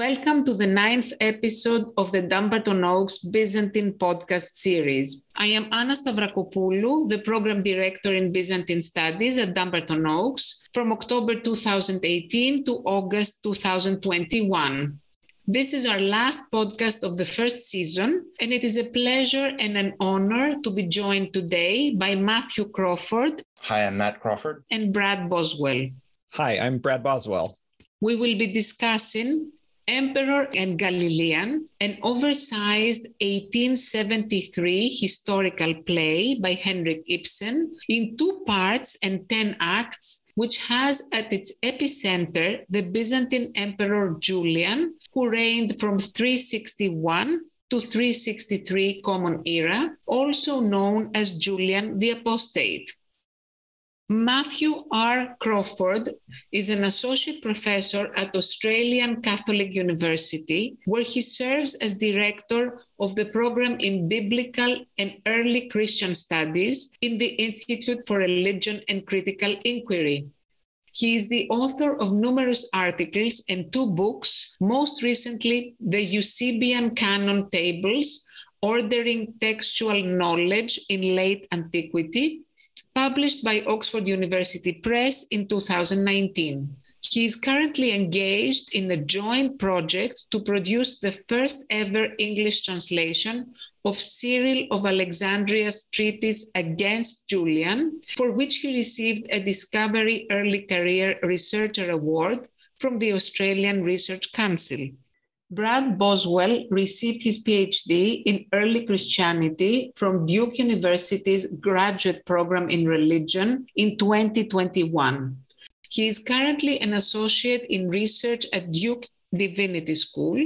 Welcome to the ninth episode of the Dumbarton Oaks Byzantine podcast series. I am Anna Stavrakopoulou, the program director in Byzantine Studies at Dumbarton Oaks from October 2018 to August 2021. This is our last podcast of the first season, and it is a pleasure and an honor to be joined today by Matthew Crawford. Hi, I'm Matt Crawford. And Brad Boswell. Hi, I'm Brad Boswell. We will be discussing Emperor and Galilean, an oversized 1873 historical play by Henrik Ibsen in two parts and 10 acts, which has at its epicenter the Byzantine Emperor Julian, who reigned from 361 to 363 Common Era, also known as Julian the Apostate. Matthew R. Crawford is an associate professor at Australian Catholic University, where he serves as director of the program in Biblical and Early Christian Studies in the Institute for Religion and Critical Inquiry. He is the author of numerous articles and two books, most recently, The Eusebian Canon Tables Ordering Textual Knowledge in Late Antiquity published by Oxford University Press in 2019. He is currently engaged in a joint project to produce the first ever English translation of Cyril of Alexandria's treatise Against Julian, for which he received a Discovery Early Career Researcher Award from the Australian Research Council. Brad Boswell received his PhD in early Christianity from Duke University's graduate program in religion in 2021. He is currently an associate in research at Duke Divinity School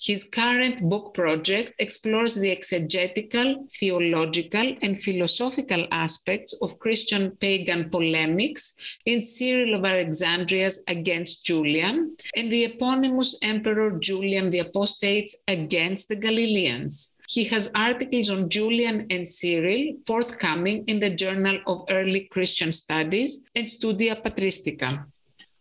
his current book project explores the exegetical, theological, and philosophical aspects of Christian pagan polemics in Cyril of Alexandria's Against Julian and the eponymous Emperor Julian the Apostates against the Galileans. He has articles on Julian and Cyril forthcoming in the Journal of Early Christian Studies and Studia Patristica.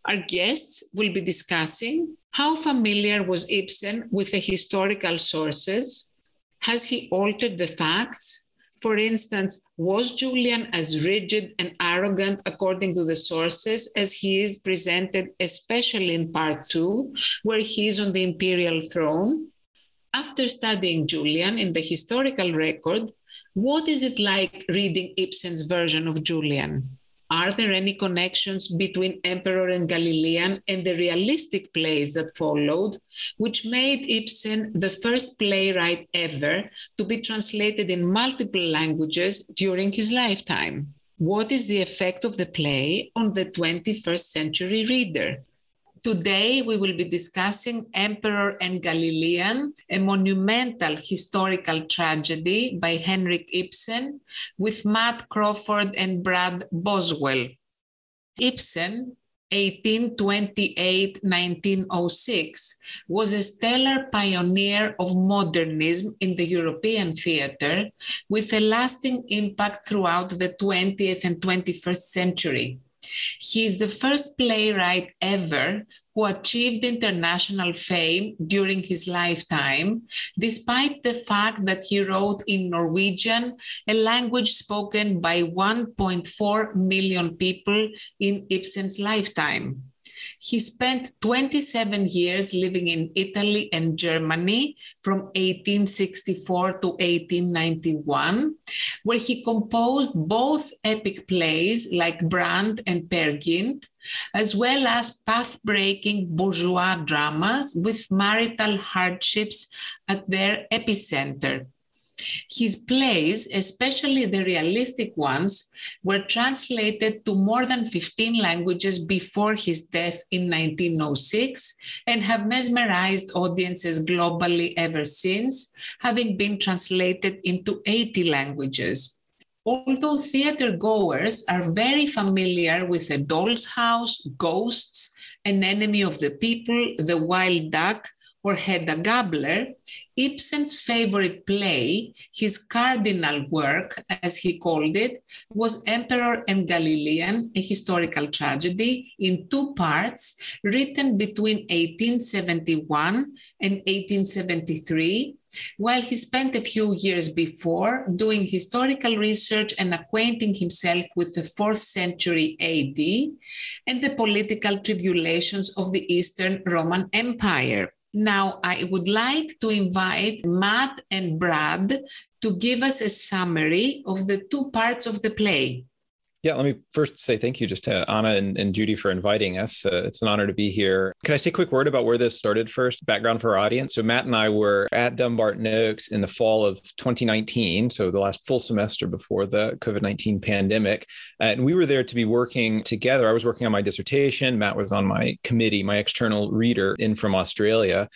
Our guests will be discussing how familiar was Ibsen with the historical sources? Has he altered the facts? For instance, was Julian as rigid and arrogant according to the sources as he is presented, especially in part two, where he is on the imperial throne? After studying Julian in the historical record, what is it like reading Ibsen's version of Julian? Are there any connections between Emperor and Galilean and the realistic plays that followed, which made Ibsen the first playwright ever to be translated in multiple languages during his lifetime? What is the effect of the play on the 21st century reader? Today, we will be discussing Emperor and Galilean, a monumental historical tragedy by Henrik Ibsen, with Matt Crawford and Brad Boswell. Ibsen, 1828-1906, was a stellar pioneer of modernism in the European theater, with a lasting impact throughout the 20th and 21st century. He is the first playwright ever who achieved international fame during his lifetime, despite the fact that he wrote in Norwegian, a language spoken by 1.4 million people in Ibsen's lifetime. He spent 27 years living in Italy and Germany from 1864 to 1891, where he composed both epic plays like Brand and Gynt, as well as path breaking bourgeois dramas with marital hardships at their epicenter. His plays, especially the realistic ones, were translated to more than 15 languages before his death in 1906 and have mesmerized audiences globally ever since, having been translated into 80 languages. Although theater goers are very familiar with A Doll's House, Ghosts, An Enemy of the People, The Wild Duck, or Hedda Gabler, Ibsen's favorite play, his cardinal work, as he called it, was Emperor and Galilean, a historical tragedy in two parts, written between 1871 and 1873, while he spent a few years before doing historical research and acquainting himself with the fourth century AD and the political tribulations of the Eastern Roman Empire. Now, I would like to invite Matt and Brad to give us a summary of the two parts of the play. Yeah, let me first say thank you just to Anna and, and Judy for inviting us. Uh, it's an honor to be here. Can I say a quick word about where this started first? Background for our audience. So, Matt and I were at Dumbarton Oaks in the fall of 2019, so the last full semester before the COVID 19 pandemic. Uh, and we were there to be working together. I was working on my dissertation, Matt was on my committee, my external reader in from Australia.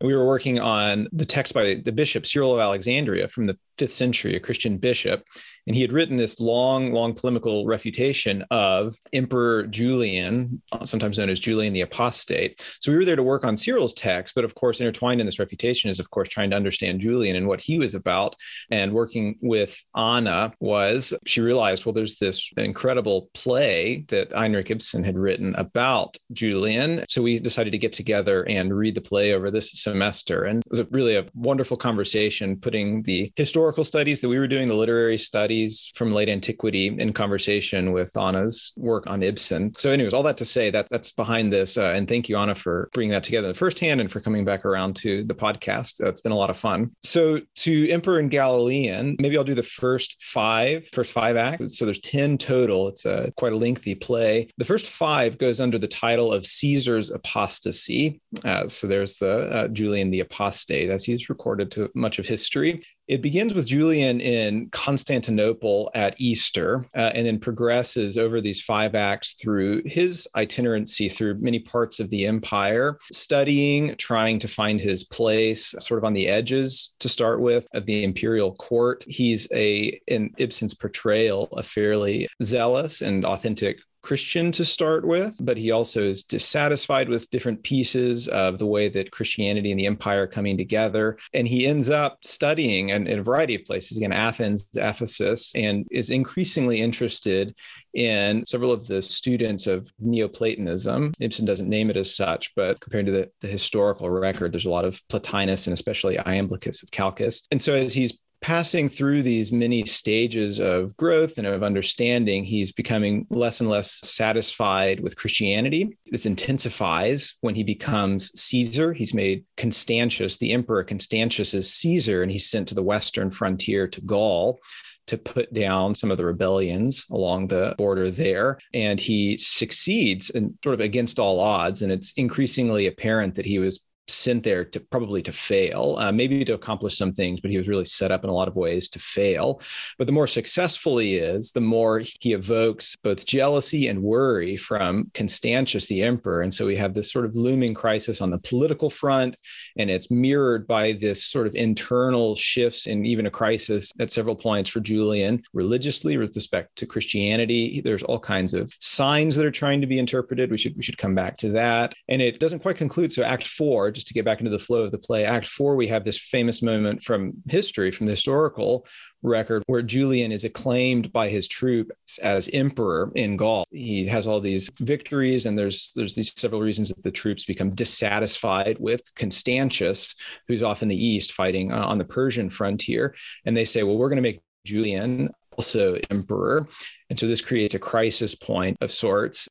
And we were working on the text by the bishop Cyril of Alexandria from the fifth century, a Christian bishop. And he had written this long, long polemical refutation of Emperor Julian, sometimes known as Julian the Apostate. So we were there to work on Cyril's text, but of course, intertwined in this refutation is, of course, trying to understand Julian and what he was about. And working with Anna was she realized, well, there's this incredible play that Heinrich Ibsen had written about Julian. So we decided to get together and read the play over this semester. And it was a, really a wonderful conversation, putting the historical studies that we were doing, the literary studies, from late antiquity in conversation with Anna's work on Ibsen. So, anyways, all that to say that that's behind this. Uh, and thank you, Anna, for bringing that together the first hand and for coming back around to the podcast. That's been a lot of fun. So, to Emperor and Galilean, maybe I'll do the first five, first five acts. So, there's 10 total. It's a quite a lengthy play. The first five goes under the title of Caesar's apostasy. Uh, so, there's the uh, Julian the apostate, as he's recorded to much of history. It begins with Julian in Constantinople at Easter uh, and then progresses over these five acts through his itinerancy through many parts of the empire, studying, trying to find his place sort of on the edges to start with of the imperial court. He's a, in Ibsen's portrayal, a fairly zealous and authentic Christian to start with, but he also is dissatisfied with different pieces of the way that Christianity and the empire are coming together. And he ends up studying in, in a variety of places, again, Athens, Ephesus, and is increasingly interested in several of the students of Neoplatonism. Ibsen doesn't name it as such, but compared to the, the historical record, there's a lot of Plotinus and especially Iamblichus of Chalcis. And so as he's passing through these many stages of growth and of understanding, he's becoming less and less satisfied with Christianity. This intensifies when he becomes Caesar. He's made Constantius, the emperor Constantius, as Caesar, and he's sent to the western frontier to Gaul to put down some of the rebellions along the border there. And he succeeds and sort of against all odds. And it's increasingly apparent that he was sent there to probably to fail, uh, maybe to accomplish some things, but he was really set up in a lot of ways to fail. But the more successful he is, the more he evokes both jealousy and worry from Constantius, the emperor. And so we have this sort of looming crisis on the political front, and it's mirrored by this sort of internal shifts and even a crisis at several points for Julian religiously with respect to Christianity. There's all kinds of signs that are trying to be interpreted. We should we should come back to that. And it doesn't quite conclude. So Act Four just to get back into the flow of the play, Act Four, we have this famous moment from history, from the historical record, where Julian is acclaimed by his troops as emperor in Gaul. He has all these victories, and there's there's these several reasons that the troops become dissatisfied with Constantius, who's off in the east fighting uh, on the Persian frontier, and they say, well, we're going to make Julian also emperor. And so this creates a crisis point of sorts.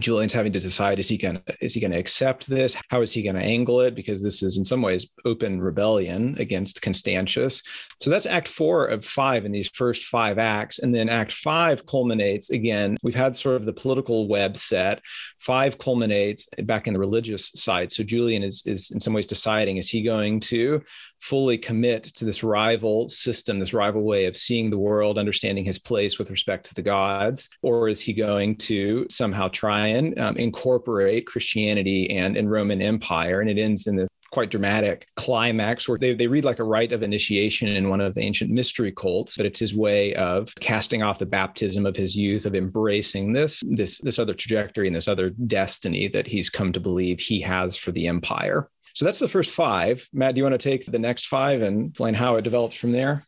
Julian's having to decide is he going to is he going to accept this? How is he going to angle it? Because this is in some ways open rebellion against Constantius. So that's Act Four of five in these first five acts, and then Act Five culminates again. We've had sort of the political web set. Five culminates back in the religious side. So Julian is is in some ways deciding is he going to fully commit to this rival system, this rival way of seeing the world, understanding his place with respect to the gods, or is he going to somehow try and um, incorporate Christianity and, and Roman Empire? And it ends in this quite dramatic climax where they, they read like a rite of initiation in one of the ancient mystery cults, but it's his way of casting off the baptism of his youth, of embracing this, this, this other trajectory and this other destiny that he's come to believe he has for the empire. So that's the first five. Matt, do you want to take the next five and explain how it develops from there?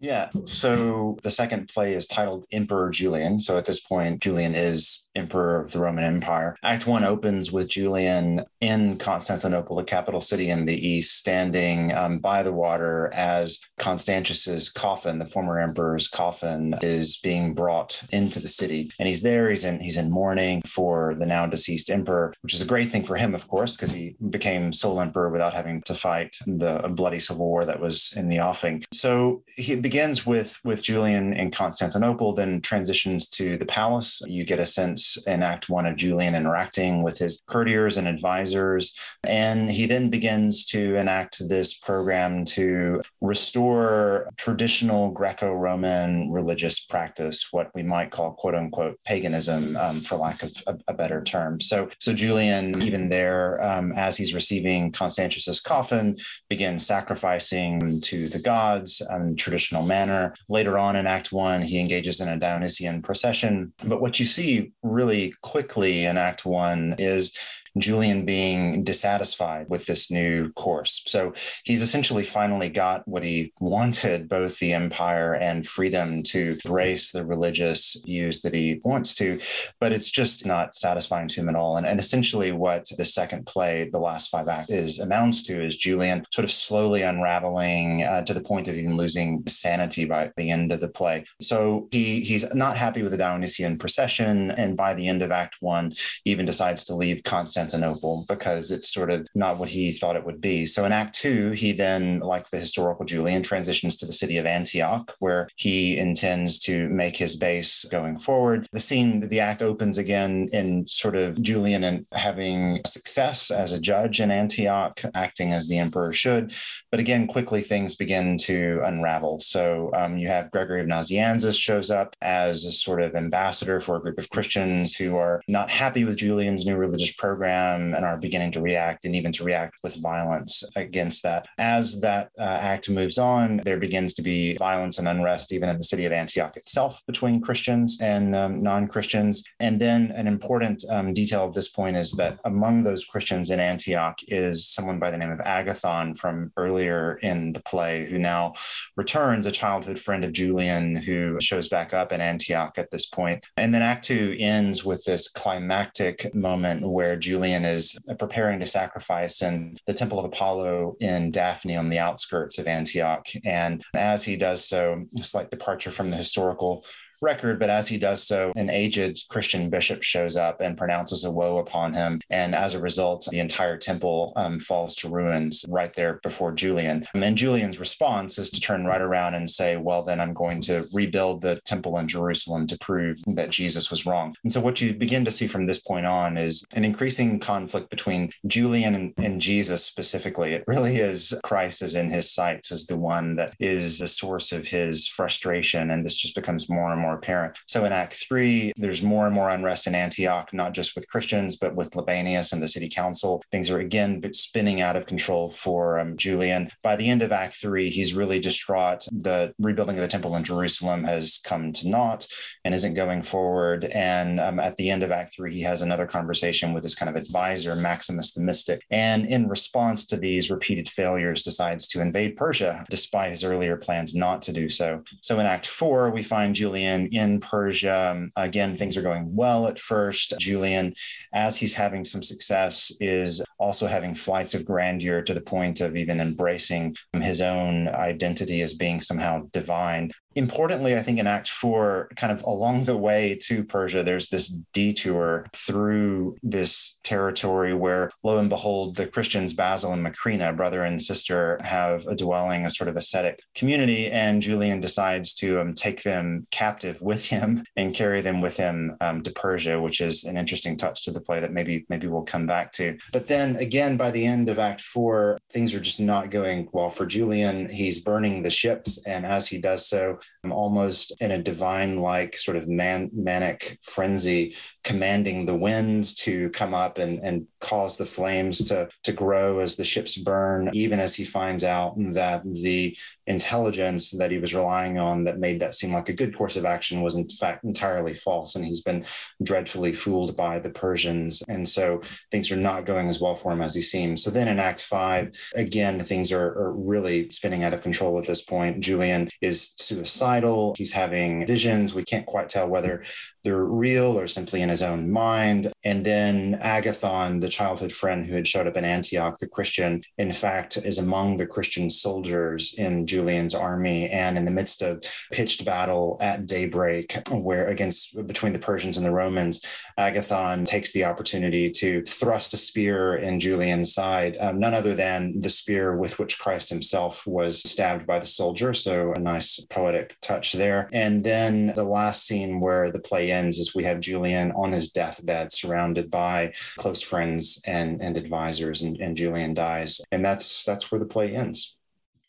Yeah. So the second play is titled Emperor Julian. So at this point, Julian is emperor of the Roman Empire. Act one opens with Julian in Constantinople, the capital city in the east, standing um, by the water as Constantius's coffin, the former emperor's coffin, is being brought into the city. And he's there. He's in he's in mourning for the now deceased emperor, which is a great thing for him, of course, because he became sole emperor without having to fight the bloody civil war that was in the offing. So he begins with with Julian in Constantinople, then transitions to the palace. You get a sense in Act One of Julian interacting with his courtiers and advisors. And he then begins to enact this program to restore traditional Greco Roman religious practice, what we might call quote unquote paganism, um, for lack of a, a, better term. So, so Julian, even there, um, as he's receiving Constantius's coffin, begins sacrificing to the gods and traditional manner. Later on in Act One, he engages in a Dionysian procession. But what you see really quickly in Act One is Julian being dissatisfied with this new course. So he's essentially finally got what he wanted both the empire and freedom to embrace the religious views that he wants to, but it's just not satisfying to him at all. And, and essentially, what the second play, the last five acts, is amounts to is Julian sort of slowly unraveling uh, to the point of even losing sanity by the end of the play. So he he's not happy with the Dionysian procession, and by the end of Act One, even decides to leave Constantinople Constantinople because it's sort of not what he thought it would be. So in Act Two, he then, like the historical Julian, transitions to the city of Antioch, where he intends to make his base going forward. The scene, the act opens again in sort of Julian and having success as a judge in Antioch, acting as the emperor should. But again, quickly things begin to unravel. So um, you have Gregory of Nazianzus shows up as a sort of ambassador for a group of Christians who are not happy with Julian's new religious program and are beginning to react and even to react with violence against that. As that uh, act moves on, there begins to be violence and unrest even in the city of Antioch itself between Christians and um, non Christians. And then an important um, detail of this point is that among those Christians in Antioch is someone by the name of Agathon from earlier in the play, who now returns, a childhood friend of Julian who shows back up in Antioch at this point. And then Act Two ends with this climactic moment where Julian Julian is preparing to sacrifice in the Temple of Apollo in Daphne on the outskirts of Antioch. And as he does so, a slight departure from the historical record, but as he does so, an aged Christian bishop shows up and pronounces a woe upon him. And as a result, the entire temple um, falls to ruins right there before Julian. And Julian's response is to turn right around and say, Well, then I'm going to rebuild the temple in Jerusalem to prove that Jesus was wrong. And so, what you begin to see from this point on is an increasing conflict between Julian and, and Jesus specifically. It really is Christ is in his sights as the one that is the source of his frustration. And this just becomes more and more more apparent. So in Act Three, there's more and more unrest in Antioch, not just with Christians, but with Libanius and the city council. Things are again spinning out of control for um, Julian. By the end of Act Three, he's really distraught. The rebuilding of the temple in Jerusalem has come to naught and isn't going forward. And um, at the end of Act Three, he has another conversation with his kind of advisor, Maximus the Mystic. And in response to these repeated failures, decides to invade Persia, despite his earlier plans not to do so. So in Act Four, we find Julian in Persia. Um, again, things are going well at first. Julian, as he's having some success, is also having flights of grandeur to the point of even embracing his own identity as being somehow divine importantly, I think in Act Four, kind of along the way to Persia, there's this detour through this territory where, lo and behold, the Christians Basil and Macrina, brother and sister, have a dwelling, a sort of ascetic community, and Julian decides to um, take them captive with him and carry them with him um, to Persia, which is an interesting touch to the play that maybe maybe we'll come back to. But then then again, by the end of Act Four, things are just not going well for Julian. He's burning the ships, and as he does so, almost in a divine like sort of man, manic frenzy, commanding the winds to come up and, and cause the flames to, to grow as the ships burn, even as he finds out that the intelligence that he was relying on that made that seem like a good course of action was in fact entirely false. And he's been dreadfully fooled by the Persians. And so things are not going as well for him as he seems. So then in Act Five, again, things are, are really spinning out of control at this point. Julian is suicidal. He's having visions. We can't quite tell whether they're real or simply in his own mind. And then Agathon, the childhood friend who had showed up in Antioch, the Christian, in fact, is among the Christian soldiers in Julian's army. And in the midst of pitched battle at daybreak, where against between the Persians and the Romans, Agathon takes the opportunity to thrust a spear in Julian's side, um, none other than the spear with which Christ himself was stabbed by the soldier. So a nice poetic touch there. And then the last scene where the play ends is we have Julian on his deathbed, surrounded by close friends and, and advisors, and, and Julian dies. And that's that's where the play ends.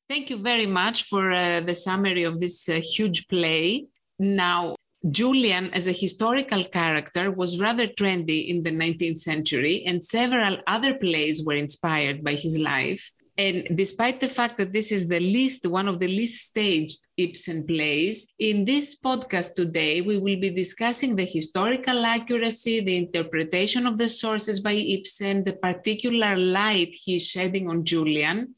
Thank you very much for uh, the summary of this uh, huge play. Now, Julian, as a historical character, was rather trendy in the 19th century, and several other plays were inspired by his life. And despite the fact that this is the least, one of the least staged Ibsen plays, in this podcast today, we will be discussing the historical accuracy, the interpretation of the sources by Ibsen, the particular light he's shedding on Julian,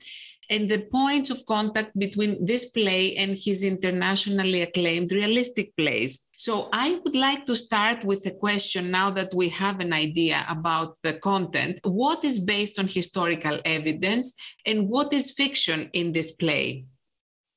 and the points of contact between this play and his internationally acclaimed realistic plays. So I would like to start with a question now that we have an idea about the content. What is based on historical evidence and what is fiction in this play?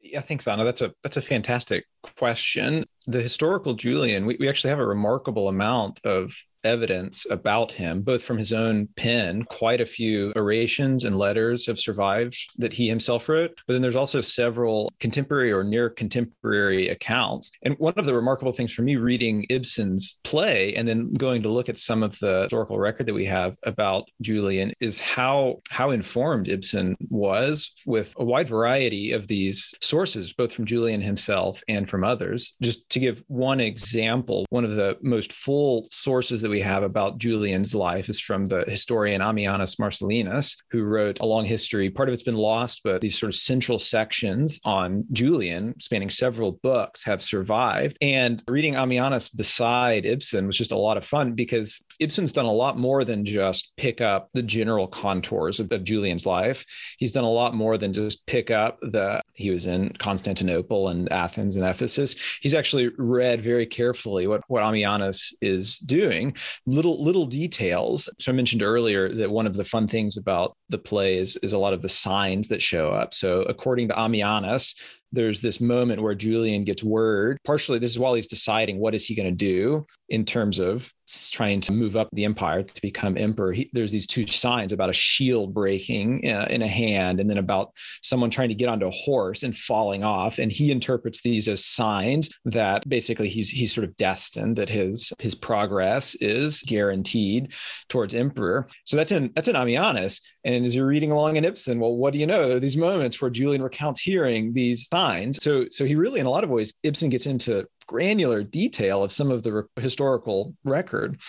Yeah, thanks, Anna. That's a that's a fantastic question. The historical Julian, we, we actually have a remarkable amount of evidence about him, both from his own pen. Quite a few orations and letters have survived that he himself wrote. But then there's also several contemporary or near contemporary accounts. And one of the remarkable things for me reading Ibsen's play and then going to look at some of the historical record that we have about Julian is how how informed Ibsen was with a wide variety of these sources, both from Julian himself and from others. Just to give one example, one of the most full sources that we have about Julian's life is from the historian Ammianus Marcellinus, who wrote a long history. Part of it's been lost, but these sort of central sections on Julian, spanning several books, have survived. And reading Ammianus beside Ibsen was just a lot of fun because Ibsen's done a lot more than just pick up the general contours of, of Julian's life. He's done a lot more than just pick up the, he was in Constantinople and Athens and Ephesus. He's actually read very carefully what, what Ammianus is doing little little details. So I mentioned earlier that one of the fun things about the play is, is a lot of the signs that show up. So according to Ammianus, there's this moment where Julian gets word. Partially, this is while he's deciding what is he going to do in terms of trying to move up the empire to become emperor. He, there's these two signs about a shield breaking uh, in a hand, and then about someone trying to get onto a horse and falling off. And he interprets these as signs that basically he's he's sort of destined that his his progress is guaranteed towards emperor. So that's in that's in Ammianus. And as you're reading along in Ibsen, well, what do you know? There are these moments where Julian recounts hearing these signs. So so he really, in a lot of ways, Ibsen gets into granular detail of some of the re- historical record.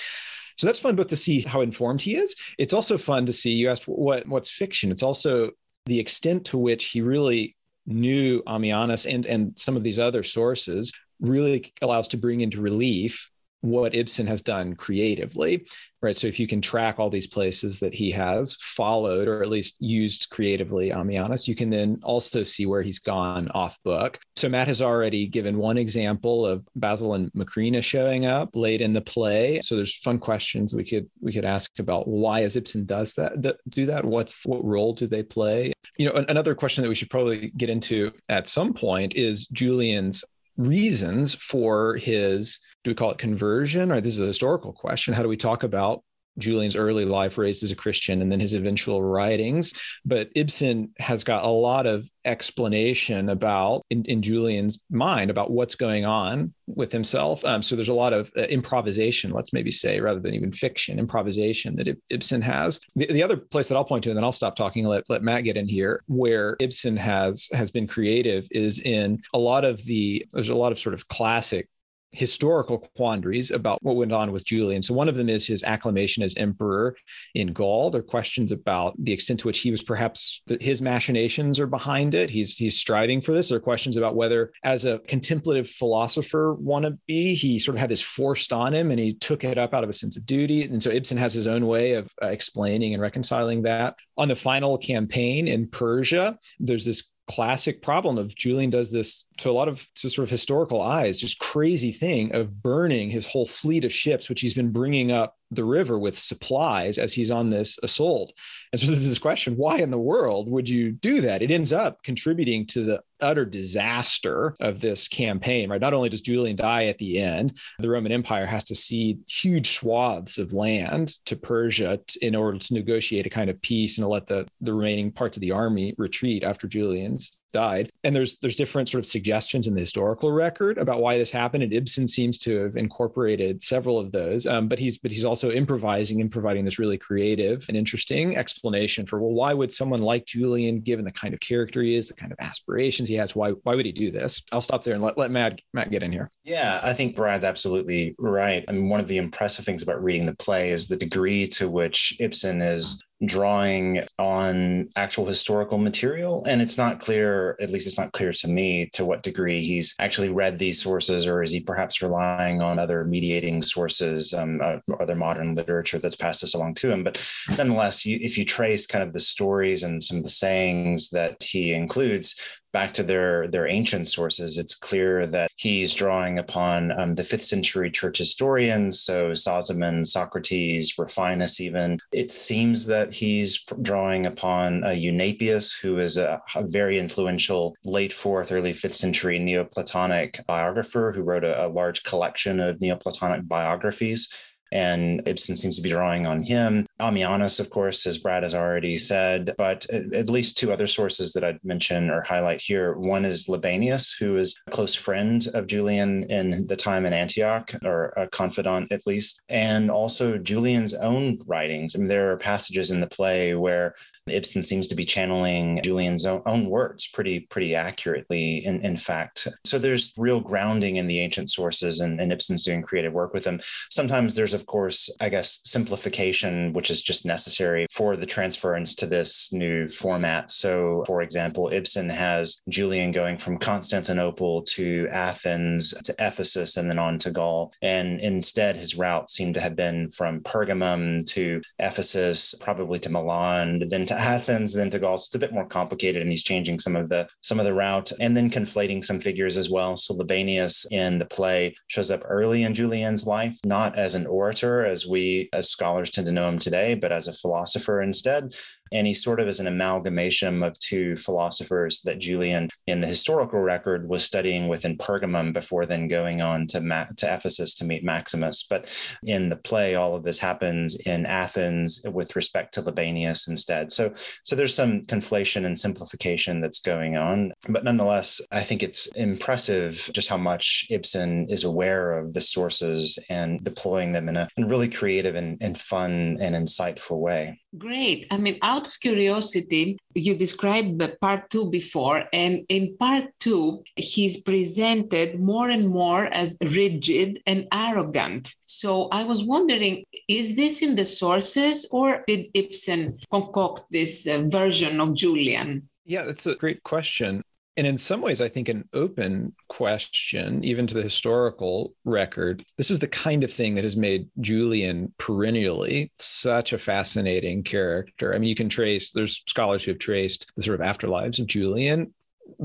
So that's fun both to see how informed he is. It's also fun to see you asked what what's fiction. It's also the extent to which he really knew Ammianus and and some of these other sources really allows to bring into relief what Ibsen has done creatively, right? So if you can track all these places that he has followed or at least used creatively Ammianus, you can then also see where he's gone off book. So Matt has already given one example of Basil and Macrina showing up late in the play. So there's fun questions we could we could ask about why as Ibsen does that do that? What's what role do they play? You know, another question that we should probably get into at some point is Julian's reasons for his do we call it conversion or this is a historical question how do we talk about Julian's early life, raised as a Christian, and then his eventual writings. But Ibsen has got a lot of explanation about in, in Julian's mind about what's going on with himself. Um, so there's a lot of uh, improvisation, let's maybe say, rather than even fiction, improvisation that Ibsen has. The, the other place that I'll point to, and then I'll stop talking let, let Matt get in here, where Ibsen has has been creative is in a lot of the there's a lot of sort of classic historical quandaries about what went on with Julian. So one of them is his acclamation as emperor in Gaul. There are questions about the extent to which he was perhaps his machinations are behind it. He's he's striving for this. There are questions about whether, as a contemplative philosopher wannabe, he sort of had this forced on him and he took it up out of a sense of duty. And so Ibsen has his own way of uh, explaining and reconciling that. On the final campaign in Persia, there's this classic problem of Julian does this to a lot of sort of historical eyes, just crazy thing of burning his whole fleet of ships, which he's been bringing up the river with supplies as he's on this assault. And so there's this question why in the world would you do that? It ends up contributing to the utter disaster of this campaign, right? Not only does Julian die at the end, the Roman Empire has to cede huge swaths of land to Persia in order to negotiate a kind of peace and to let the, the remaining parts of the army retreat after Julian's died. And there's there's different sort of suggestions in the historical record about why this happened, and Ibsen seems to have incorporated several of those. Um, but he's but he's also improvising and providing this really creative and interesting explanation for well, why would someone like Julian, given the kind of character he is, the kind of aspirations he has, why why would he do this? I'll stop there and let let Matt Matt get in here. Yeah, I think Brad's absolutely right. I mean, one of the impressive things about reading the play is the degree to which Ibsen is drawing on actual historical material. And it's not clear, at least it's not clear to me, to what degree he's actually read these sources, or is he perhaps relying on other mediating sources, um, uh, other modern literature that's passed this along to him. But nonetheless, you, if you trace kind of the stories and some of the sayings that he includes, back to their their ancient sources, it's clear that he's drawing upon um, the fifth century church historians, so Sozomen, Socrates, Rufinus, even. It seems that he's drawing upon uh, Eunapius, who is a, a, very influential late fourth, early fifth century Neoplatonic biographer who wrote a, a large collection of Neoplatonic biographies and Ibsen seems to be drawing on him. Ammianus, of course, as Brad has already said, but at least two other sources that I'd mention or highlight here. One is Libanius, who is a close friend of Julian in the time in Antioch, or a confidant at least, and also Julian's own writings. I mean, there are passages in the play where Ibsen seems to be channeling Julian's own, own words pretty pretty accurately, in, in fact. So there's real grounding in the ancient sources, and, and Ibsen's doing creative work with them. Sometimes there's, of course, I guess, simplification, which is just necessary for the transference to this new format. So, for example, Ibsen has Julian going from Constantinople to Athens to Ephesus and then on to Gaul. And instead, his route seemed to have been from Pergamum to Ephesus, probably to Milan, then to Athens, then to Gaul. So it's a bit more complicated, and he's changing some of the some of the route, and then conflating some figures as well. So Libanius in the play shows up early in Julian's life, not as an orator as we as scholars tend to know him today, but as a philosopher instead. And he sort of is an amalgamation of two philosophers that Julian, in the historical record, was studying with in Pergamum before then going on to, Ma- to Ephesus to meet Maximus. But in the play, all of this happens in Athens with respect to Libanius instead. So, so there's some conflation and simplification that's going on. But nonetheless, I think it's impressive just how much Ibsen is aware of the sources and deploying them in a, in really creative and, and fun and insightful way. Great. I mean, out of curiosity, you described part two before, and in part two, he's presented more and more as rigid and arrogant. So I was wondering, is this in the sources, or did Ibsen concoct this uh, version of Julian? Yeah, that's a great question and in some ways, I think an open question, even to the historical record. This is the kind of thing that has made Julian perennially such a fascinating character. I mean, you can trace, there's scholars who have traced the sort of afterlives of Julian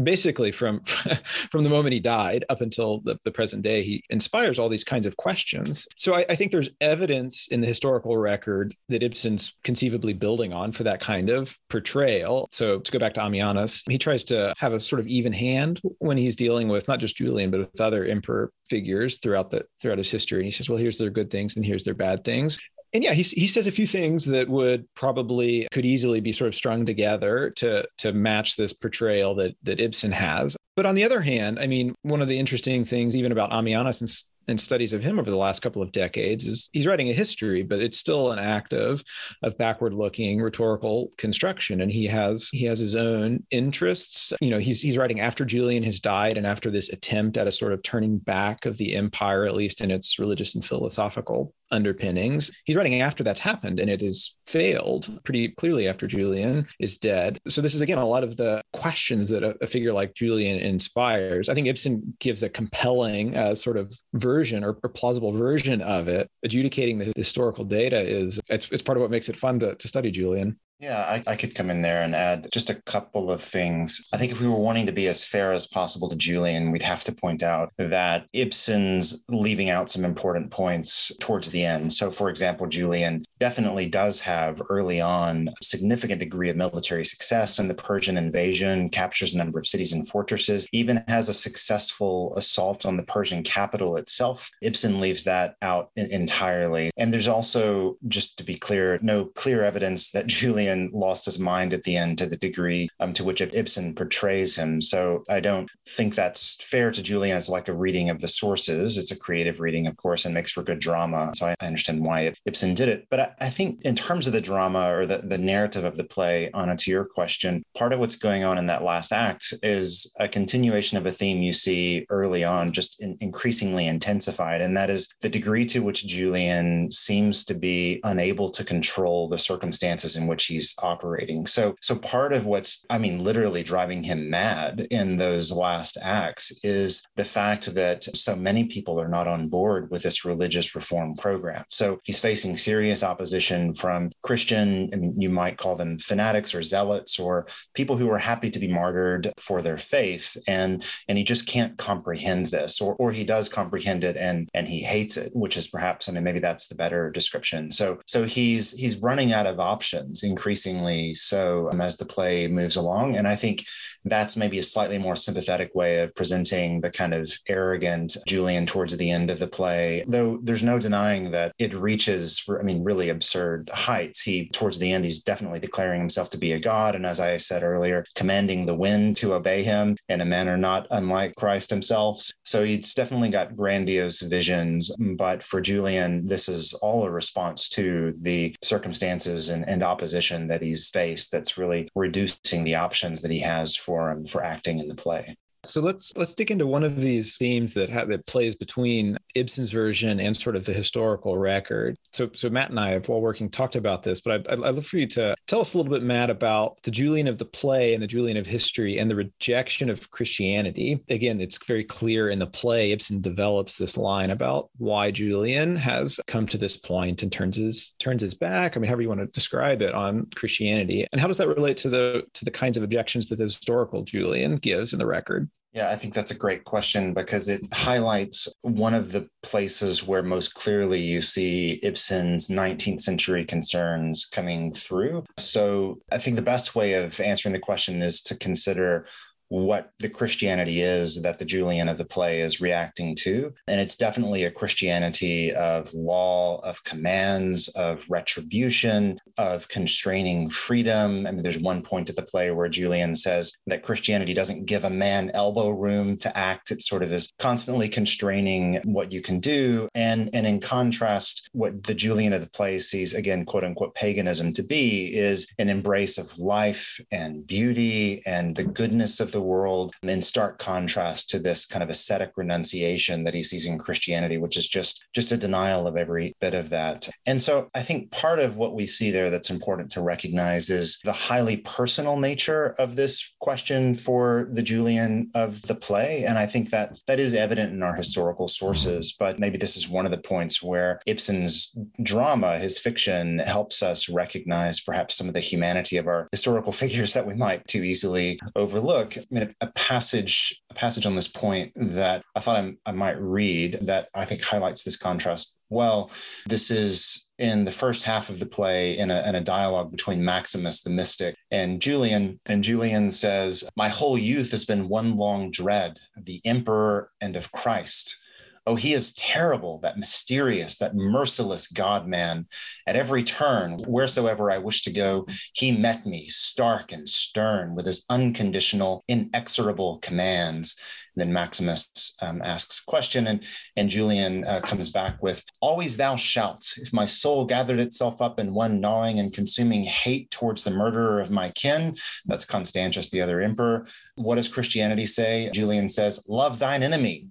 basically from from the moment he died up until the, the, present day he inspires all these kinds of questions. So I, I, think there's evidence in the historical record that ibsen's conceivably building on for that kind of portrayal. So to go back to ammianus he tries to have a sort of even hand when he's dealing with not just julian but with other emperor figures throughout the throughout his history. And he says well here's their good things and here's their bad things and yeah, he, he says a few things that would probably could easily be sort of strung together to to match this portrayal that that Ibsen has. But on the other hand, I mean, one of the interesting things even about Ammianus and and studies of him over the last couple of decades is he's writing a history, but it's still an act of, of backward looking rhetorical construction. And he has he has his own interests. You know, he's he's writing after Julian has died and after this attempt at a sort of turning back of the empire, at least in its religious and philosophical underpinnings. He's writing after that's happened and it has failed pretty clearly after Julian is dead. So this is again a lot of the questions that a, a figure like Julian inspires. I think Ibsen gives a compelling uh, sort of version or, or, plausible version of it. Adjudicating the historical data is it's, it's part of what makes it fun to, to study Julian. Yeah, I, I, could come in there and add just a couple of things. I think if we were wanting to be as fair as possible to Julian, we'd have to point out that Ibsen's leaving out some important points towards the end. So, for example, Julian definitely does have early on a significant degree of military success in the Persian invasion, captures a number of cities and fortresses, even has a successful assault on the Persian capital itself. Ibsen leaves that out entirely. And there's also, just to be clear, no clear evidence that Julian Julian lost his mind at the end to the degree um, to which Ibsen portrays him. So I don't think that's fair to Julian as like a reading of the sources. It's a creative reading, of course, and makes for good drama. So I understand why Ibsen did it. But I, I think in terms of the drama or the, the narrative of the play, Anna, to your question, part of what's going on in that last act is a continuation of a theme you see early on, just in, increasingly intensified. And that is the degree to which Julian seems to be unable to control the circumstances in which he's he's operating. So, so part of what's, I mean, literally driving him mad in those last acts is the fact that so many people are not on board with this religious reform program. So he's facing serious opposition from Christian, and you might call them fanatics or zealots or people who are happy to be martyred for their faith. And, and he just can't comprehend this, or, or he does comprehend it and, and he hates it, which is perhaps, I mean, maybe that's the better description. So, so he's, he's running out of options, increasingly increasingly so um, as the play moves along. And I think that's maybe a slightly more sympathetic way of presenting the kind of arrogant Julian towards the end of the play. Though there's no denying that it reaches, I mean, really absurd heights. He, towards the end, he's definitely declaring himself to be a god. And as I said earlier, commanding the wind to obey him in a manner not unlike Christ himself. So he's definitely got grandiose visions. But for Julian, this is all a response to the circumstances and, and opposition that he's faced that's really reducing the options that he has for him for acting in the play. So let's let's dig into one of these themes that ha- that plays between Ibsen's version and sort of the historical record. So so Matt and I have while working talked about this, but I'd, I'd love for you to tell us a little bit, Matt, about the Julian of the play and the Julian of history and the rejection of Christianity. Again, it's very clear in the play. Ibsen develops this line about why Julian has come to this point and turns his turns his back. I mean, however you want to describe it on Christianity, and how does that relate to the to the kinds of objections that the historical Julian gives in the record? Yeah, I think that's a great question because it highlights one of the places where most clearly you see Ibsen's 19th century concerns coming through. So I think the best way of answering the question is to consider what the Christianity is that the Julian of the play is reacting to. And it's definitely a Christianity of law, of commands, of retribution, of constraining freedom. I mean, there's one point of the play where Julian says that Christianity doesn't give a man elbow room to act. It sort of is constantly constraining what you can do. And, and in contrast, what the Julian of the play sees, again, quote unquote, paganism to be is an embrace of life and beauty and the goodness of the the world in stark contrast to this kind of ascetic renunciation that he sees in Christianity, which is just just a denial of every bit of that. And so I think part of what we see there that's important to recognize is the highly personal nature of this question for the Julian of the play. And I think that that is evident in our historical sources, but maybe this is one of the points where Ibsen's drama, his fiction, helps us recognize perhaps some of the humanity of our historical figures that we might too easily overlook. I mean, a, passage a passage on this point that I thought I, I might read that I think highlights this contrast well. This is in the first half of the play in a, in a, dialogue between Maximus the mystic and Julian. And Julian says, My whole youth has been one long dread of the emperor and of Christ. Oh, he is terrible, that mysterious, that merciless God man. At every turn, wheresoever I wish to go, he met me stark and stern with his unconditional, inexorable commands. Then Maximus um, asks a question, and, and Julian uh, comes back with Always thou shalt, if my soul gathered itself up in one gnawing and consuming hate towards the murderer of my kin. That's Constantius, the other emperor. What does Christianity say? Julian says, Love thine enemy.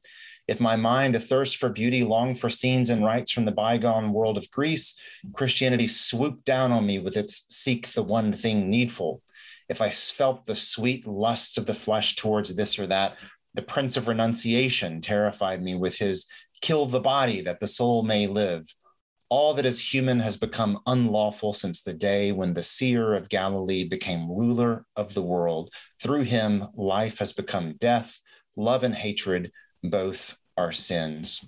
If my mind, athirst for beauty, long for scenes and rites from the bygone world of Greece, Christianity swooped down on me with its seek the one thing needful. If I felt the sweet lusts of the flesh towards this or that, the Prince of Renunciation terrified me with his kill the body that the soul may live. All that is human has become unlawful since the day when the seer of Galilee became ruler of the world. Through him, life has become death, love and hatred, both are sins.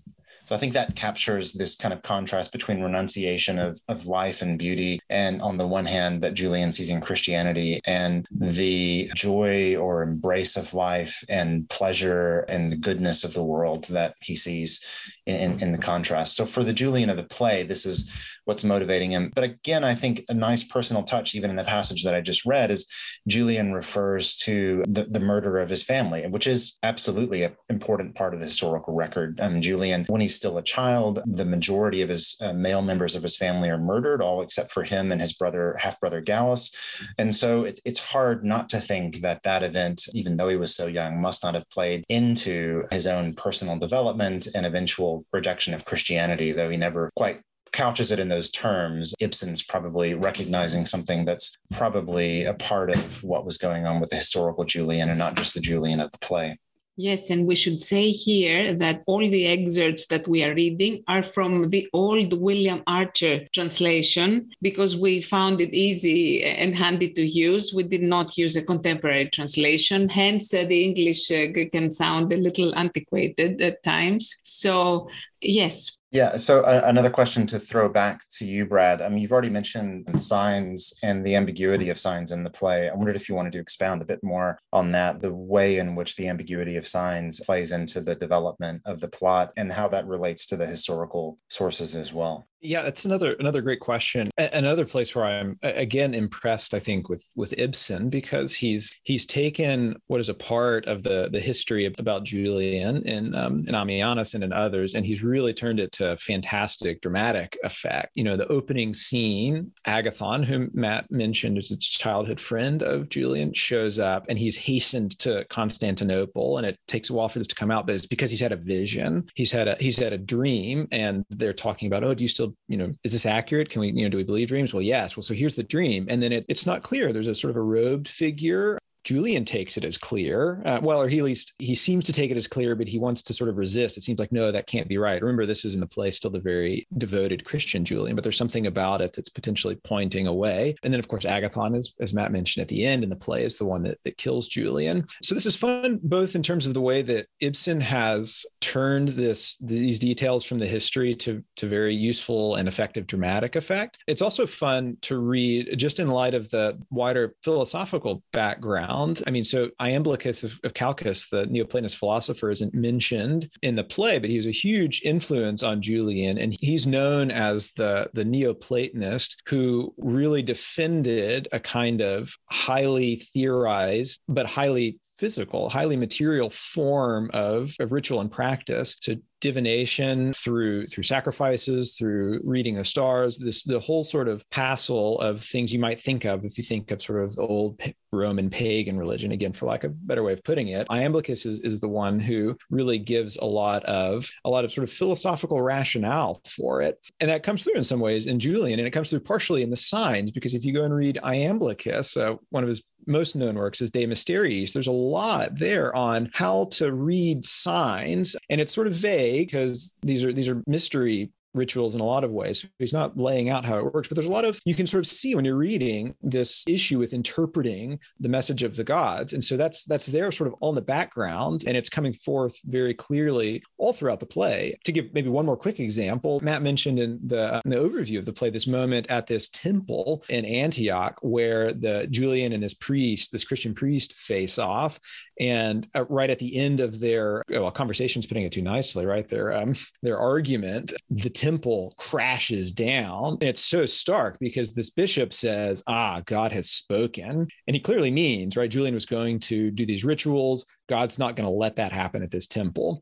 So I think that captures this kind of contrast between renunciation of, of life and beauty, and on the one hand, that Julian sees in Christianity, and the joy or embrace of life and pleasure and the goodness of the world that he sees in, in the contrast. So for the Julian of the play, this is what's motivating him. But again, I think a nice personal touch, even in the passage that I just read, is Julian refers to the, the murder of his family, which is absolutely an important part of the historical record. Um, Julian, when he's still a child, the majority of his uh, male members of his family are murdered, all except for him and his brother, half brother Gallus. And so it, it's hard not to think that that event, even though he was so young, must not have played into his own personal development and eventual rejection of Christianity, though he never quite couches it in those terms, Ibsen's probably recognizing something that's probably a part of what was going on with the historical Julian and not just the Julian of the play. Yes, and we should say here that all the excerpts that we are reading are from the old William Archer translation because we found it easy and handy to use. We did not use a contemporary translation, hence, uh, the English uh, can sound a little antiquated at times. So, yes, yeah. So uh, another question to throw back to you, Brad. I mean, you've already mentioned signs and the ambiguity of signs in the play. I wondered if you wanted to expound a bit more on that, the way in which the ambiguity of signs plays into the development of the plot and how that relates to the historical sources as well. Yeah, it's another another great question. Another place where I'm again impressed, I think, with with Ibsen because he's he's taken what is a part of the the history about Julian and um, in Ammianus and others, and he's really turned it to fantastic dramatic effect. You know, the opening scene, Agathon, whom Matt mentioned as a childhood friend of Julian, shows up, and he's hastened to Constantinople, and it takes a while for this to come out, but it's because he's had a vision, he's had a he's had a dream, and they're talking about, oh, do you still you know, is this accurate? Can we, you know, do we believe dreams? Well, yes. Well, so here's the dream. And then it, it's not clear. There's a sort of a robed figure Julian takes it as clear. Uh, well, or he at least he seems to take it as clear, but he wants to sort of resist. It seems like no, that can't be right. Remember, this is in the play still the very devoted Christian Julian, but there's something about it that's potentially pointing away. And then, of course, Agathon, as, as Matt mentioned at the end in the play, is the one that, that kills Julian. So this is fun, both in terms of the way that Ibsen has turned this these details from the history to to very useful and effective dramatic effect. It's also fun to read just in light of the wider philosophical background around. I mean, so Iamblichus of, of Chalcis, the Neoplatonist philosopher, isn't mentioned in the play, but he was a huge influence on Julian, and he's known as the the Neoplatonist who really defended a kind of highly theorized but highly physical, highly material form of, of ritual and practice. So divination through through sacrifices through reading the stars this the whole sort of passel of things you might think of if you think of sort of old roman pagan religion again for lack of a better way of putting it iamblichus is, is the one who really gives a lot of a lot of sort of philosophical rationale for it and that comes through in some ways in julian and it comes through partially in the signs because if you go and read iamblichus uh, one of his most known works is De Mysteriis. There's a lot there on how to read signs, and it's sort of vague because these are these are mystery rituals in a lot of ways. He's not laying out how it works, but there's a lot of you can sort of see when you're reading this issue with interpreting the message of the gods. And so that's that's there sort of on the background and it's coming forth very clearly all throughout the play. To give maybe one more quick example, Matt mentioned in the, in the overview of the play this moment at this temple in Antioch where the Julian and this priest, this Christian priest face off and uh, right at the end of their well conversations putting it too nicely right? Their um, their argument the temple crashes down. It's so stark because this bishop says ah god has spoken. And he clearly means right julian was going to do these rituals. God's not going to let that happen at this temple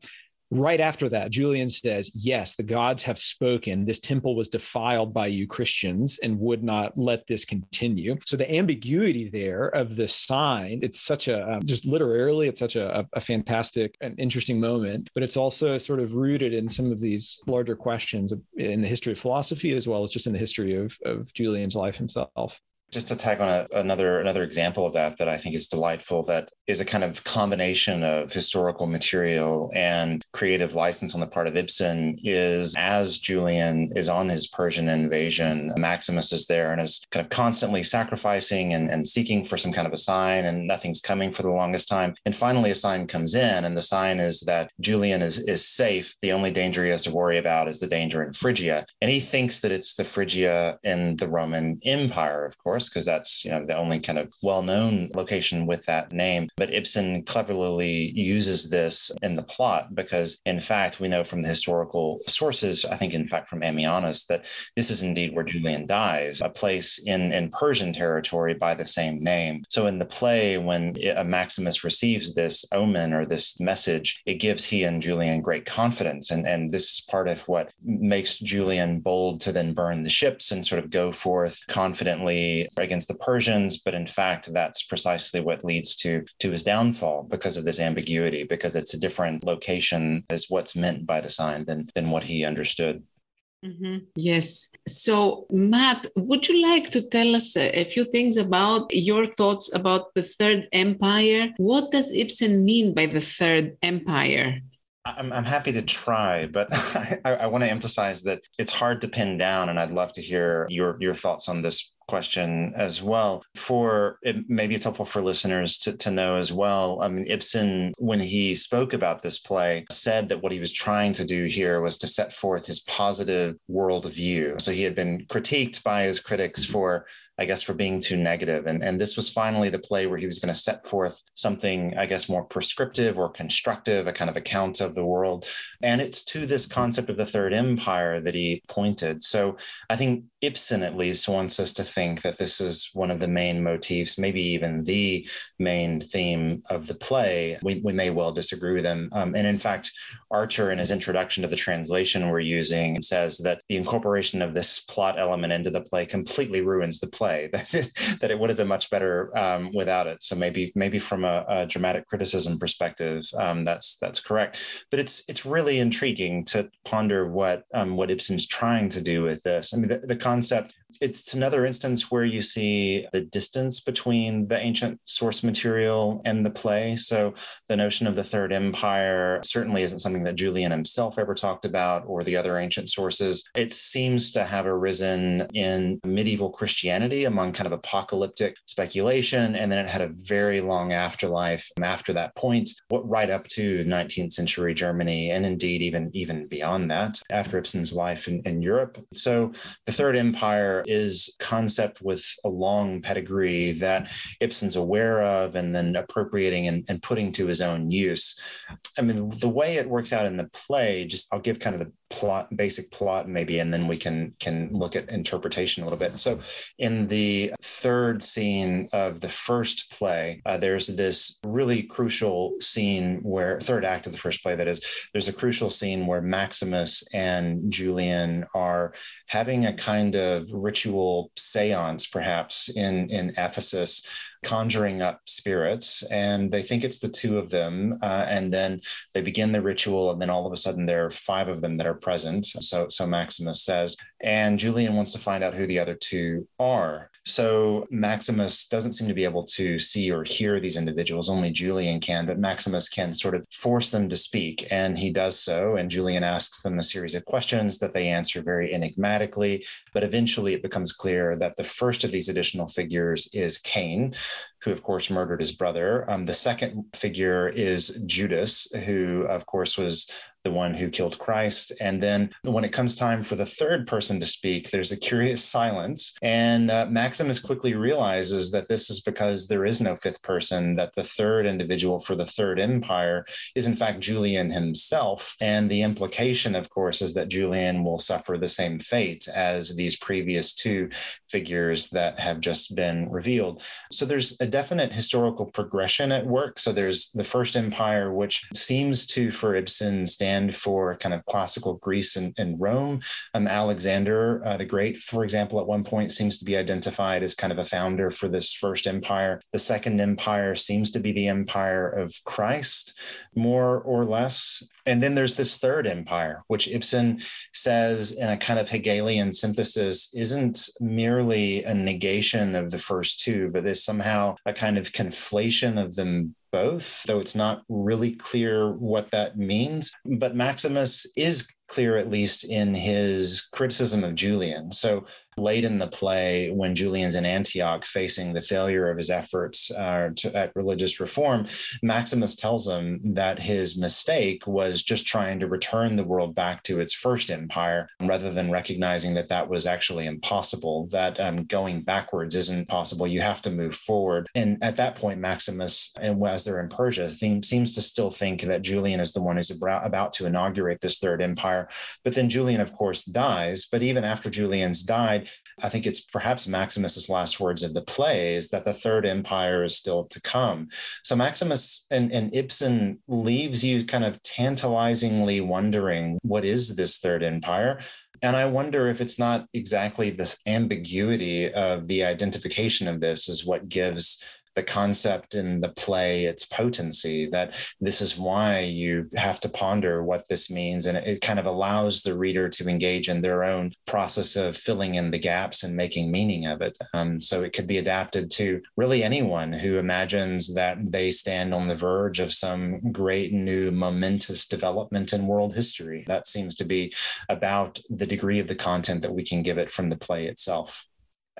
Right after that, Julian says, Yes, the gods have spoken. This temple was defiled by you Christians and would not let this continue. So the ambiguity there of the sign, it's such a, um, just literally, it's such a, a fantastic and interesting moment, but it's also sort of rooted in some of these larger questions in the history of philosophy as well as just in the history of, of Julian's life himself. Just to tag on a, another another example of that that I think is delightful, that is a kind of combination of historical material and creative license on the part of Ibsen. Is as Julian is on his Persian invasion, Maximus is there and is kind of constantly sacrificing and, and seeking for some kind of a sign, and nothing's coming for the longest time. And finally, a sign comes in, and the sign is that Julian is is safe. The only danger he has to worry about is the danger in Phrygia, and he thinks that it's the Phrygia in the Roman Empire, of course course, because that's you know the only kind of well-known location with that name. But Ibsen cleverly uses this in the plot because, in fact, we know from the historical sources, I think, in fact, from Ammianus, that this is indeed where Julian dies, a place in in Persian territory by the same name. So in the play, when uh, Maximus receives this omen or this message, it gives he and Julian great confidence, and and this is part of what makes Julian bold to then burn the ships and sort of go forth confidently against the Persians, but in fact, that's precisely what leads to to his downfall because of this ambiguity, because it's a different location as what's meant by the sign than than what he understood. Mm-hmm. Yes. So, Matt, would you like to tell us a, a, few things about your thoughts about the Third Empire? What does Ibsen mean by the Third Empire? I'm, I'm happy to try, but I, I want to emphasize that it's hard to pin down, and I'd love to hear your your thoughts on this question as well. For it, maybe it's helpful for listeners to, to know as well. I mean, Ibsen, when he spoke about this play, said that what he was trying to do here was to set forth his positive worldview. So he had been critiqued by his critics for I guess, for being too negative. And, and this was finally the play where he was going to set forth something, I guess, more prescriptive or constructive, a kind of account of the world. And it's to this concept of the Third Empire that he pointed. So I think Ibsen, at least, wants us to think that this is one of the main motifs, maybe even the main theme of the play. We, we may well disagree with him. Um, and in fact, Archer, in his introduction to the translation we're using, says that the incorporation of this plot element into the play completely ruins the play that that it would have been much better um, without it. So maybe maybe from a, a dramatic criticism perspective, um, that's that's correct. But it's it's really intriguing to ponder what um, what Ibsen's trying to do with this. I mean, the, the concept it's another instance where you see the distance between the ancient source material and the play. So the notion of the Third Empire certainly isn't something that Julian himself ever talked about or the other ancient sources. It seems to have arisen in medieval Christianity among kind of apocalyptic speculation. And then it had a very long afterlife after that point, what right up to 19th century Germany, and indeed even, even beyond that, after Ibsen's life in, in Europe. So the Third Empire is concept with a long pedigree that Ibsen's aware of and then appropriating and, and putting to his own use. I mean, the way it works out in the play, just I'll give kind of the plot, basic plot maybe, and then we can can look at interpretation a little bit. So in the third scene of the first play, uh, there's this really crucial scene where third act of the first play that is there's a crucial scene where Maximus and Julian are having a kind of ritual seance, perhaps in in Ephesus, conjuring up spirits, and they think it's the two of them. Uh, and then they begin the ritual, and then all of a sudden there are five of them that are present. So, so Maximus says, and Julian wants to find out who the other two are. So Maximus doesn't seem to be able to see or hear these individuals. Only Julian can, but Maximus can sort of force them to speak, and he does so. And Julian asks them a series of questions that they answer very enigmatically. But eventually, it becomes clear that the first of these additional figures is Cain, who, of course, murdered his brother. Um, the second figure is Judas, who, of course, was the one who killed Christ. And then when it comes time for the third person to speak, there's a curious silence. And uh, Maximus quickly realizes that this is because there is no fifth person, that the third individual for the third empire is, in fact, Julian himself. And the implication, of course, is that Julian will suffer the same fate as these previous two figures that have just been revealed. So there's a definite historical progression at work. So there's the first empire, which seems to, for Ibsen, stand stand for kind of classical Greece and, and Rome. Um, Alexander uh, the Great, for example, at one point seems to be identified as kind of a founder for this first empire. The second empire seems to be the empire of Christ, more or less. And then there's this third empire, which Ibsen says in a kind of Hegelian synthesis isn't merely a negation of the first two, but is somehow a kind of conflation of them both, though it's not really clear what that means. But Maximus is clear, at least in his criticism of Julian. So late in the play, when Julian's in Antioch facing the failure of his efforts uh, to, at religious reform, Maximus tells him that his mistake was just trying to return the world back to its first empire rather than recognizing that that was actually impossible, that um, going backwards isn't possible. You have to move forward. And at that point, Maximus, and as they're in Persia, seems to still think that Julian is the one who's about to inaugurate this third empire. But then Julian, of course, dies. But even after Julian's died, I think it's perhaps Maximus's last words of the play is that the third empire is still to come. So Maximus and, and Ibsen leaves you kind of tantalizingly wondering what is this third empire? And I wonder if it's not exactly this ambiguity of the identification of this is what gives the concept in the play its potency that this is why you have to ponder what this means. And it, kind of allows the reader to engage in their own process of filling in the gaps and making meaning of it. Um, so it could be adapted to really anyone who imagines that they stand on the verge of some great new momentous development in world history. That seems to be about the degree of the content that we can give it from the play itself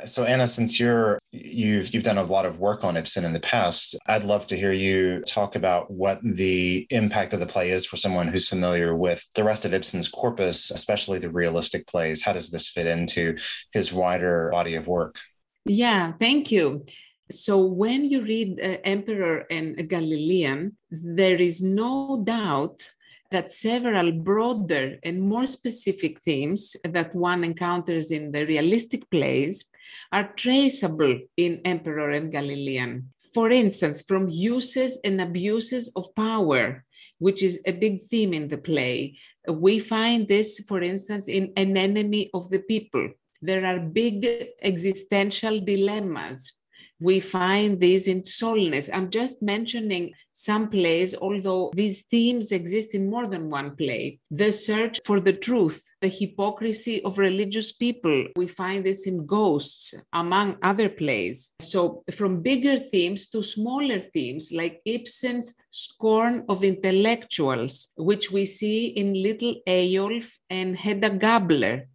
so Anna, since you're you've you've done a lot of work on Ibsen in the past, I'd love to hear you talk about what the impact of the play is for someone who's familiar with the rest of Ibsen's corpus, especially the realistic plays. How does this fit into his wider body of work? Yeah, thank you. So when you read uh, Emperor and Galilean, there is no doubt that several broader and more specific themes that one encounters in the realistic plays are traceable in Emperor and Galilean. For instance, from uses and abuses of power, which is a big theme in the play. We find this, for instance, in An Enemy of the People. There are big existential dilemmas we find these in Solness. I'm just mentioning some plays, although these themes exist in more than one play. The search for the truth, the hypocrisy of religious people. We find this in Ghosts, among other plays. So, from bigger themes to smaller themes, like Ibsen's scorn of intellectuals, which we see in Little Eyolf and Hedda Gabler.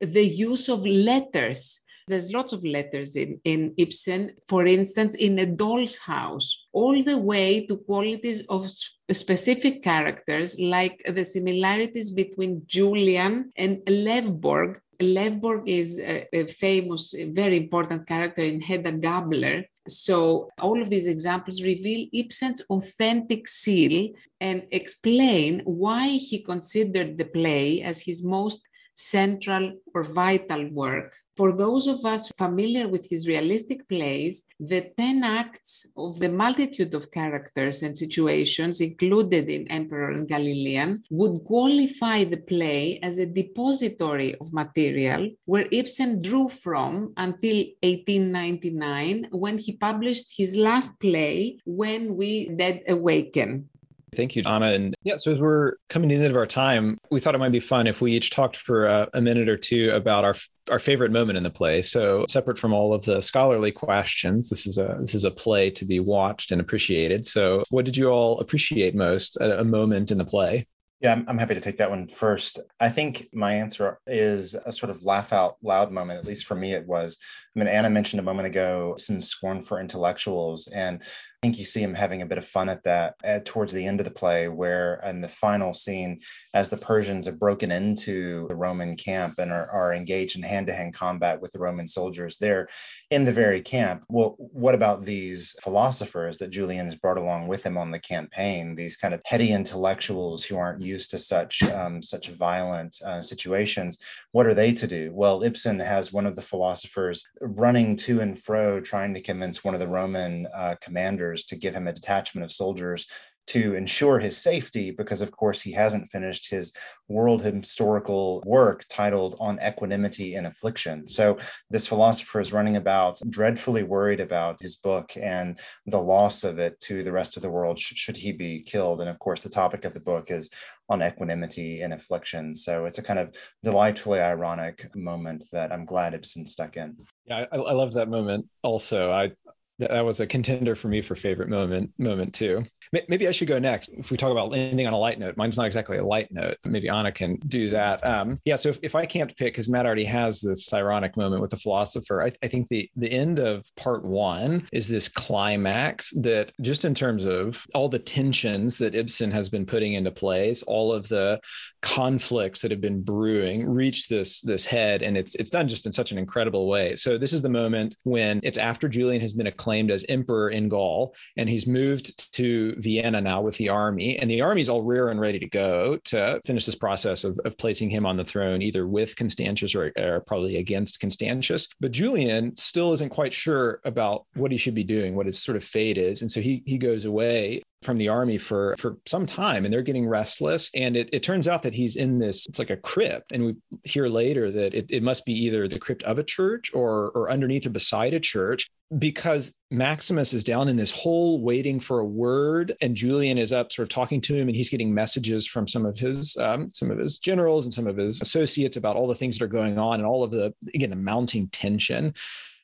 The use of letters there's lots of letters in, in Ibsen, for instance, in a doll's house, all the way to qualities of specific characters like the similarities between Julian and Levborg. Levborg is a, a famous, very important character in Hedda Gabler. So, all of these examples reveal Ibsen's authentic seal and explain why he considered the play as his most central or vital work. For those of us familiar with his realistic plays, the 10 acts of the multitude of characters and situations included in Emperor and Galilean would qualify the play as a depository of material where Ibsen drew from until 1899 when he published his last play, When We Dead Awaken. Thank you, Anna. And yeah, so as we're coming to the end of our time, we thought it might be fun if we each talked for a, a, minute or two about our our favorite moment in the play. So separate from all of the scholarly questions, this is a this is a play to be watched and appreciated. So what did you all appreciate most a, a moment in the play? Yeah, I'm, I'm happy to take that one first. I think my answer is a sort of laugh out loud moment, at least for me, it was. I mean, Anna mentioned a moment ago some scorn for intellectuals. And I think you see him having a bit of fun at that at, towards the end of the play, where in the final scene, as the Persians have broken into the Roman camp and are, are engaged in hand to hand combat with the Roman soldiers there in the very camp. Well, what about these philosophers that Julian's brought along with him on the campaign? These kind of heady intellectuals who aren't used to such um, such violent uh, situations. What are they to do? Well, Ibsen has one of the philosophers running to and fro, trying to convince one of the Roman uh, commanders to give him a detachment of soldiers to ensure his safety, because of course he hasn't finished his world historical work titled On Equanimity in Affliction. So this philosopher is running about dreadfully worried about his book and the loss of it to the rest of the world should he be killed. And of course, the topic of the book is on equanimity in affliction. So it's a kind of delightfully ironic moment that I'm glad Ibsen stuck in. Yeah, I, I love that moment also. I that was a contender for me for favorite moment moment too maybe i should go next. If we talk about ending on a light note mine's not exactly a light note maybe anna can do that. Um, yeah so if, if i can't pick because matt already has this ironic moment with the philosopher I, I think the the end of part one is this climax that just in terms of all the tensions that ibsen has been putting into place all of the conflicts that have been brewing reach this this head and it's it's done just in such an incredible way. So this is the moment when it's after julian has been acclaimed as emperor in gaul and he's moved to vienna now with the army and the army's all rear and ready to go to finish this process of, of placing him on the throne either with constantius or, or probably against constantius. But julian still isn't quite sure about what he should be doing what his sort of fate is and so he he goes away from the army for for some time and they're getting restless. And it, it turns out that he's in this it's like a crypt. And we hear later that it, it must be either the crypt of a church or or underneath or beside a church because maximus is down in this hole waiting for a word and julian is up sort of talking to him and he's getting messages from some of his um, some of his generals and some of his associates about all the things that are going on and all of the again the mounting tension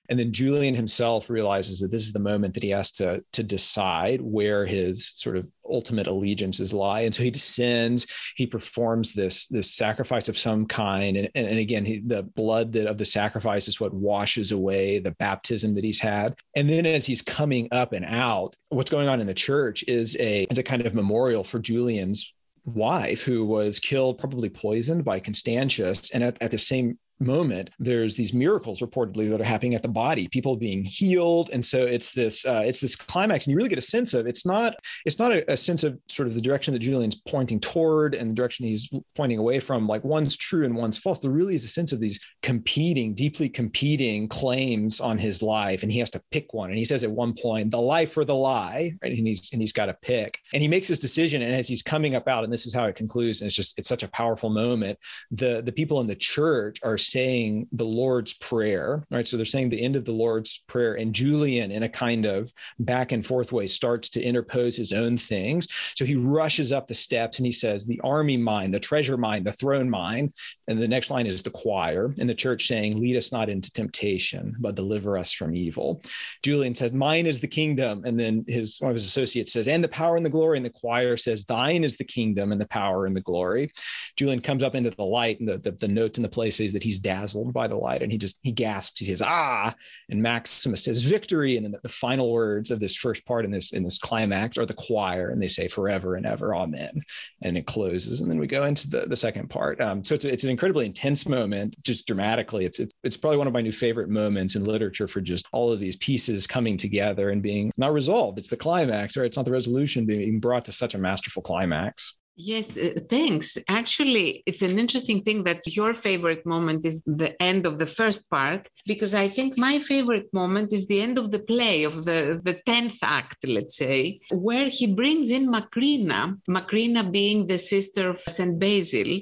and then Julian himself realizes that this is the moment that he has to, to decide where his sort of ultimate allegiances lie. And so he descends, he performs this, this sacrifice of some kind. And, and, and again, he, the blood that of the sacrifice is what washes away the baptism that he's had. And then as he's coming up and out, what's going on in the church is a, is a kind of memorial for Julian's wife who was killed probably poisoned by constantius and at, at the same moment there's these miracles reportedly that are happening at the body people being healed. And so it's this uh, it's this climax and you really get a sense of it's not it's not a, a, sense of sort of the direction that julian's pointing toward and the direction he's pointing away from like one's true and one's false. There really is a sense of these competing deeply competing claims on his life and he has to pick one. And he says at one point the life or the lie right? And he's and he's got to pick. And he makes his decision and as he's coming up out and this is how it concludes and it's just it's such a powerful moment the the people in the church are saying the Lord's Prayer, right? So they're saying the end of the Lord's Prayer, and Julian, in a kind of back and forth way, starts to interpose his own things. So he rushes up the steps and he says, The army mine, the treasure mine, the throne mine. And the next line is the choir, and the church saying, Lead us not into temptation, but deliver us from evil. Julian says, Mine is the kingdom. And then his one of his associates says, And the power and the glory. And the choir says, Thine is the kingdom and the power and the glory. Julian comes up into the light, and the, the, the notes in the place says that he's dazzled by the light and he just he gasps he says ah and maximus says victory. And then the, final words of this first part in this in this climax are the choir and they say forever and ever amen. And it closes and then we go into the, the second part. Um, so it's, it's an incredibly intense moment just dramatically. It's, it's it's probably one of my new favorite moments in literature for just all of these pieces coming together and being not resolved. It's the climax right? It's not the resolution being brought to such a masterful climax Yes, uh, thanks. Actually, it's an interesting thing that your favorite moment is the end of the first part, because I think my favorite moment is the end of the play, of the, the 10th act, let's say, where he brings in Macrina, Macrina being the sister of St. Basil,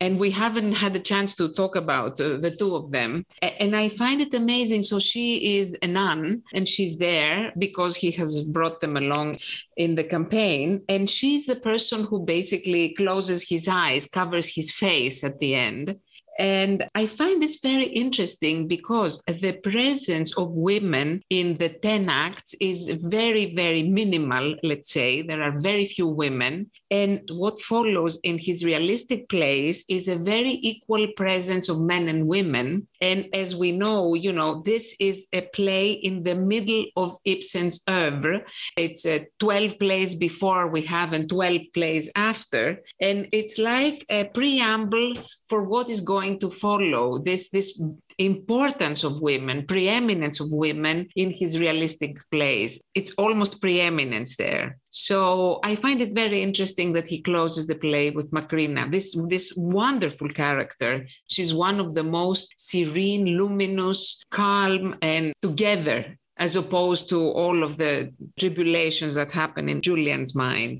and we haven't had the chance to talk about uh, the two of them. And I find it amazing. So she is a nun and she's there because he has brought them along in the campaign. And she's the person who basically closes his eyes, covers his face at the end. And I find this very interesting because the presence of women in the 10 acts is very, very minimal, let's say. There are very few women. And what follows in his realistic plays is a very equal presence of men and women. And as we know, you know, this is a play in the middle of Ibsen's oeuvre. It's a uh, 12 plays before we have and 12 plays after. And it's like a preamble for what is going to follow this this importance of women preeminence of women in his realistic plays it's almost preeminence there so i find it very interesting that he closes the play with macrina. This this wonderful character she's one of the most serene luminous calm and together as opposed to all of the tribulations that happen in julian's mind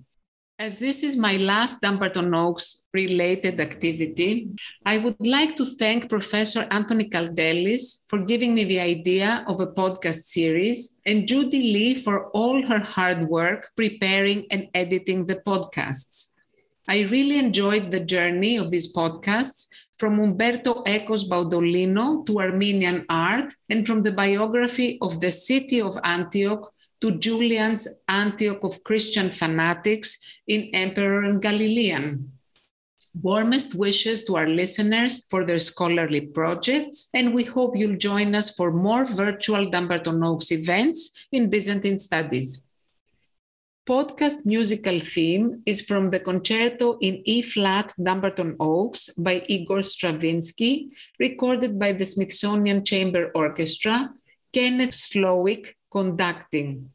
as this is my last Dumbarton Oaks related activity, I would like to thank Professor Anthony Kaldellis for giving me the idea of a podcast series and Judy Lee for all her hard work preparing and editing the podcasts. I really enjoyed the journey of these podcasts from Umberto Eco's Baudolino to Armenian art and from the biography of the city of Antioch to Julian's Antioch of Christian fanatics in Emperor and Galilean. Warmest wishes to our listeners for their scholarly projects, and we hope you'll join us for more virtual Dumbarton Oaks events in Byzantine studies. Podcast musical theme is from the concerto in E flat Dumbarton Oaks by Igor Stravinsky, recorded by the Smithsonian Chamber Orchestra, Kenneth Slowik conducting.